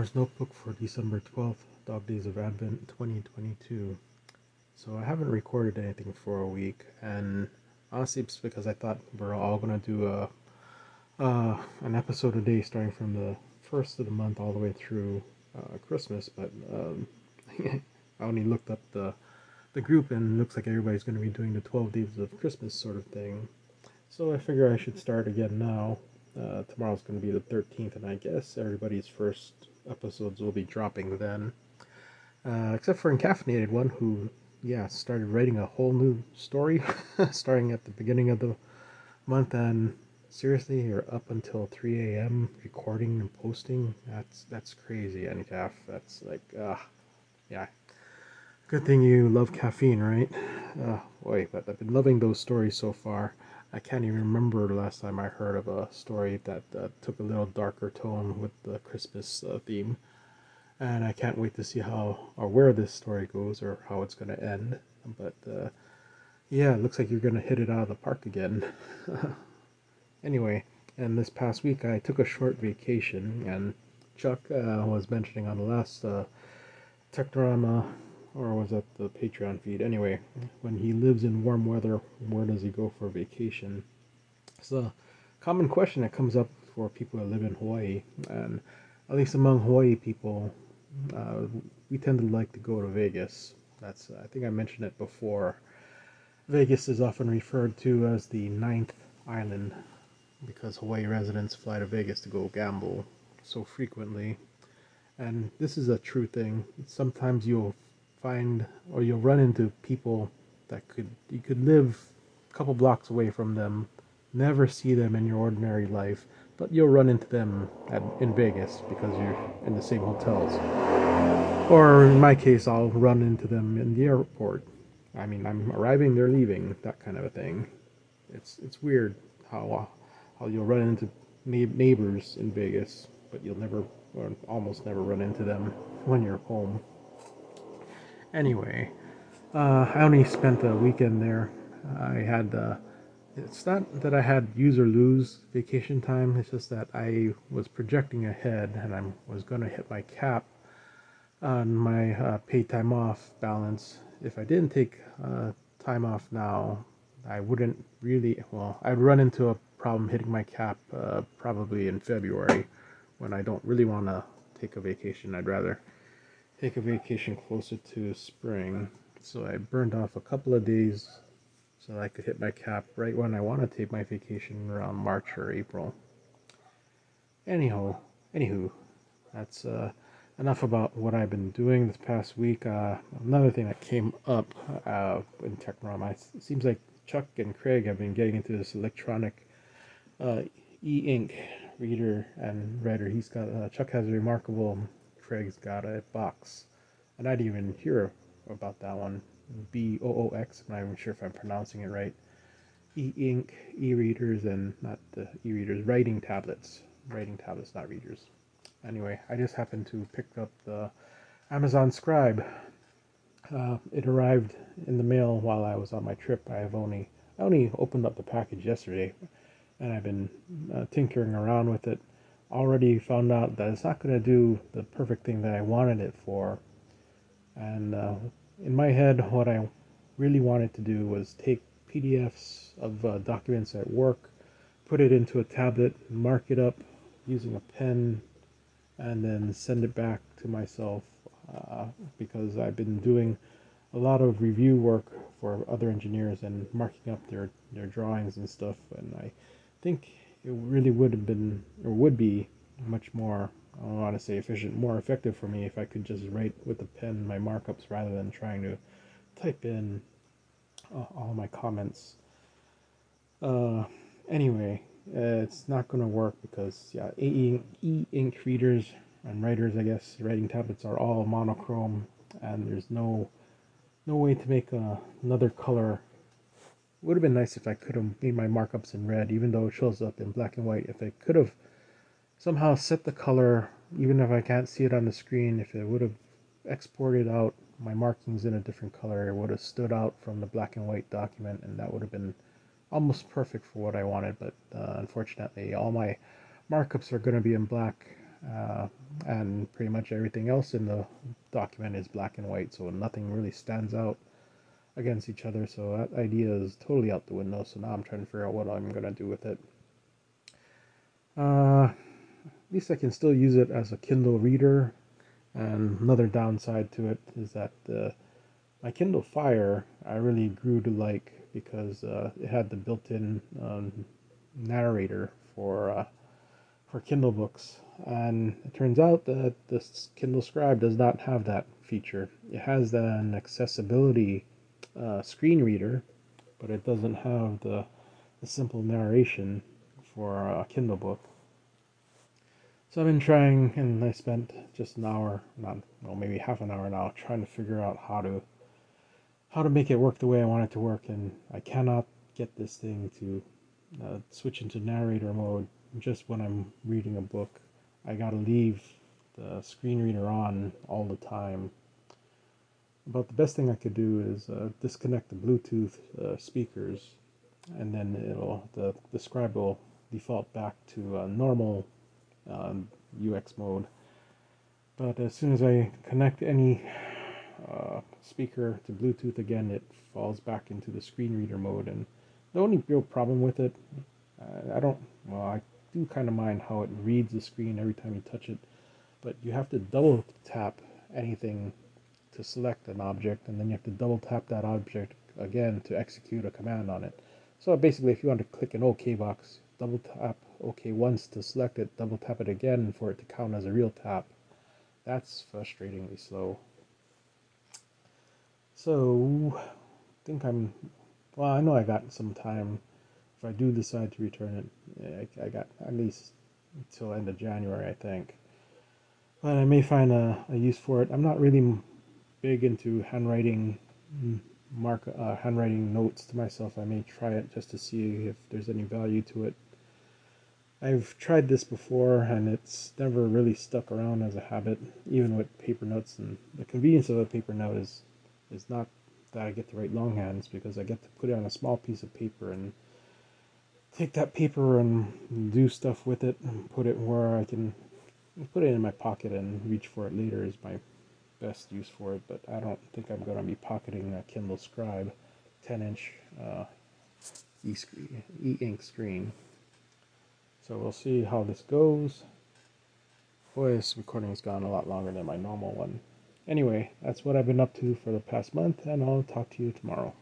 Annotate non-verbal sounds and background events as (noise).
Notebook for December 12th, Dog Days of Advent 2022. So I haven't recorded anything for a week, and honestly, it's because I thought we're all gonna do a uh, an episode a day starting from the first of the month all the way through uh, Christmas. But um, (laughs) I only looked up the the group, and looks like everybody's gonna be doing the 12 days of Christmas sort of thing. So I figure I should start again now. Uh, tomorrow's going to be the 13th, and I guess everybody's first episodes will be dropping then. Uh, except for Encaffeinated One, who, yeah, started writing a whole new story (laughs) starting at the beginning of the month. And seriously, you're up until 3 a.m. recording and posting. That's that's crazy, Encaff. That's like, uh, yeah. Good thing you love caffeine, right? Uh, boy, but I've been loving those stories so far. I can't even remember the last time I heard of a story that uh, took a little darker tone with the Christmas uh, theme. And I can't wait to see how or where this story goes or how it's going to end. But uh, yeah, looks like you're going to hit it out of the park again. (laughs) anyway, and this past week I took a short vacation, and Chuck uh, was mentioning on the last uh, Technorama or was that the Patreon feed? Anyway, when he lives in warm weather, where does he go for vacation? It's a common question that comes up for people that live in Hawaii, and at least among Hawaii people, uh, we tend to like to go to Vegas. That's I think I mentioned it before. Vegas is often referred to as the ninth island because Hawaii residents fly to Vegas to go gamble so frequently. And this is a true thing. Sometimes you'll find or you'll run into people that could you could live a couple blocks away from them, never see them in your ordinary life, but you'll run into them at, in Vegas because you're in the same hotels. Or in my case, I'll run into them in the airport. I mean, I'm arriving, they're leaving, that kind of a thing. It's it's weird how how you'll run into neighbors in Vegas, but you'll never or almost never run into them when you're home. Anyway, uh, I only spent a weekend there. I had, uh, it's not that I had use or lose vacation time, it's just that I was projecting ahead and I was going to hit my cap on my uh, paid time off balance. If I didn't take uh, time off now, I wouldn't really, well, I'd run into a problem hitting my cap uh, probably in February when I don't really want to take a vacation. I'd rather take a vacation closer to spring. So I burned off a couple of days so I could hit my cap right when I want to take my vacation around March or April. Anyhow, anywho, that's uh, enough about what I've been doing this past week. Uh, another thing that came up uh, in Technorama, it seems like Chuck and Craig have been getting into this electronic uh, e-ink reader and writer. He's got uh, Chuck has a remarkable Craig's got a Boox. And I didn't even hear about that one. B O O X. I'm not even sure if I'm pronouncing it right. E ink, e readers, and not the e readers, writing tablets. Writing tablets, not readers. Anyway, I just happened to pick up the Amazon Scribe. Uh, it arrived in the mail while I was on my trip. I have only I only opened up the package yesterday, and I've been uh, tinkering around with it already found out that it's not going to do the perfect thing that I wanted it for. And uh, in my head, what I really wanted to do was take PDFs of uh, documents at work, put it into a tablet, mark it up using a pen, and then send it back to myself uh, because I've been doing a lot of review work for other engineers and marking up their, their drawings and stuff. And I think it really would have been or would be much more I don't want to say efficient, more effective for me if I could just write with the pen my markups rather than trying to type in uh, all my comments. Uh, anyway, uh, it's not going to work because yeah, e-ink readers and writers, I guess, writing tablets are all monochrome, and there's no no way to make a, another color would have been nice if I could have made my markups in red, even though it shows up in black and white. If I could have somehow set the color, even if I can't see it on the screen, if it would have exported out my markings in a different color, it would have stood out from the black and white document, and that would have been almost perfect for what I wanted. But uh, unfortunately, all my markups are going to be in black uh, and pretty much everything else in the document is black and white, so nothing really stands out against each other. So that idea is totally out the window. So now I'm trying to figure out what I'm gonna do with it. Uh, at least I can still use it as a Kindle reader. And another downside to it is that uh, my Kindle Fire I really grew to like because uh, it had the built-in um, narrator for uh, for Kindle books, and it turns out that this Kindle Scribe does not have that feature. It has an accessibility uh, screen reader, but it doesn't have the, the simple narration for a Kindle book. So I've been trying, and I spent just an hour, not well, maybe half an hour now, trying to figure out how to how to make it work the way I want it to work, and I cannot get this thing to uh, switch into narrator mode just when I'm reading a book. I gotta leave the screen reader on all the time. But the best thing I could do is uh, disconnect the Bluetooth uh, speakers, and then it'll the the scribe will default back to a normal um, UX mode. But as soon as I connect any uh, speaker to Bluetooth again, it falls back into the screen reader mode. And the only real problem with it, uh, I don't, well, I do kind of mind how it reads the screen every time you touch it, but you have to double tap anything to select an object, and then you have to double tap that object again to execute a command on it. So basically, if you want to click an OK box, double tap OK once to select it, double tap it again for it to count as a real tap. That's frustratingly slow. So, I think I'm, well, I know I got some time. If I do decide to return it, I, I got at least until end of January, I think. But I may find a, a use for it. I'm not really big into handwriting mark uh, handwriting notes to myself. I may try it just to see if there's any value to it. I've tried this before and it's never really stuck around as a habit, even with paper notes. And the convenience of a paper note is is not that I get to write longhand, because I get to put it on a small piece of paper and take that paper and do stuff with it and put it where I can put it in my pocket and reach for it later is my best use for it. But I don't think I'm going to be pocketing a Kindle Scribe 10 inch uh, e-ink screen. So we'll see how this goes. Boy, this recording has gone a lot longer than my normal one. Anyway, that's what I've been up to for the past month, and I'll talk to you tomorrow.